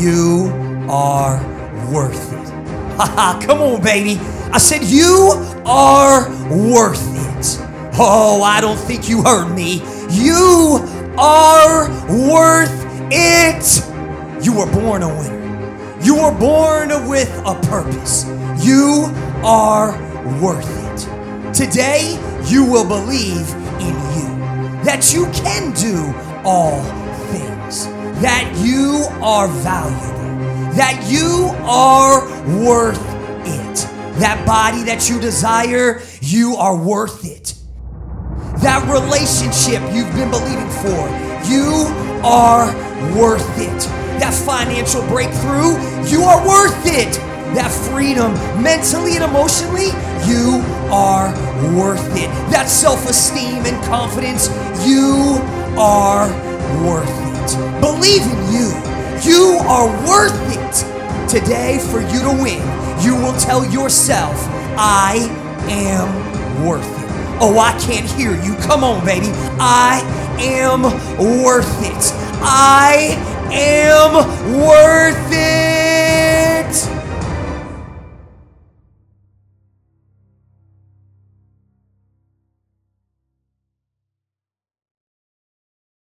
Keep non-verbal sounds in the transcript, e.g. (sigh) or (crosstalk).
You are worth it. (laughs) Haha, come on, baby. I said, You are worth it. Oh, I don't think you heard me. You are worth it. You were born a winner. You were born with a purpose. You are worth it. Today, you will believe in you that you can do all that you are valuable, that you are worth it. That body that you desire, you are worth it. That relationship you've been believing for, you are worth it. That financial breakthrough, you are worth it. That freedom, mentally and emotionally, you are worth it. That self esteem and confidence, you are You are worth it. Today, for you to win, you will tell yourself, I am worth it. Oh, I can't hear you. Come on, baby. I am worth it. I am worth it.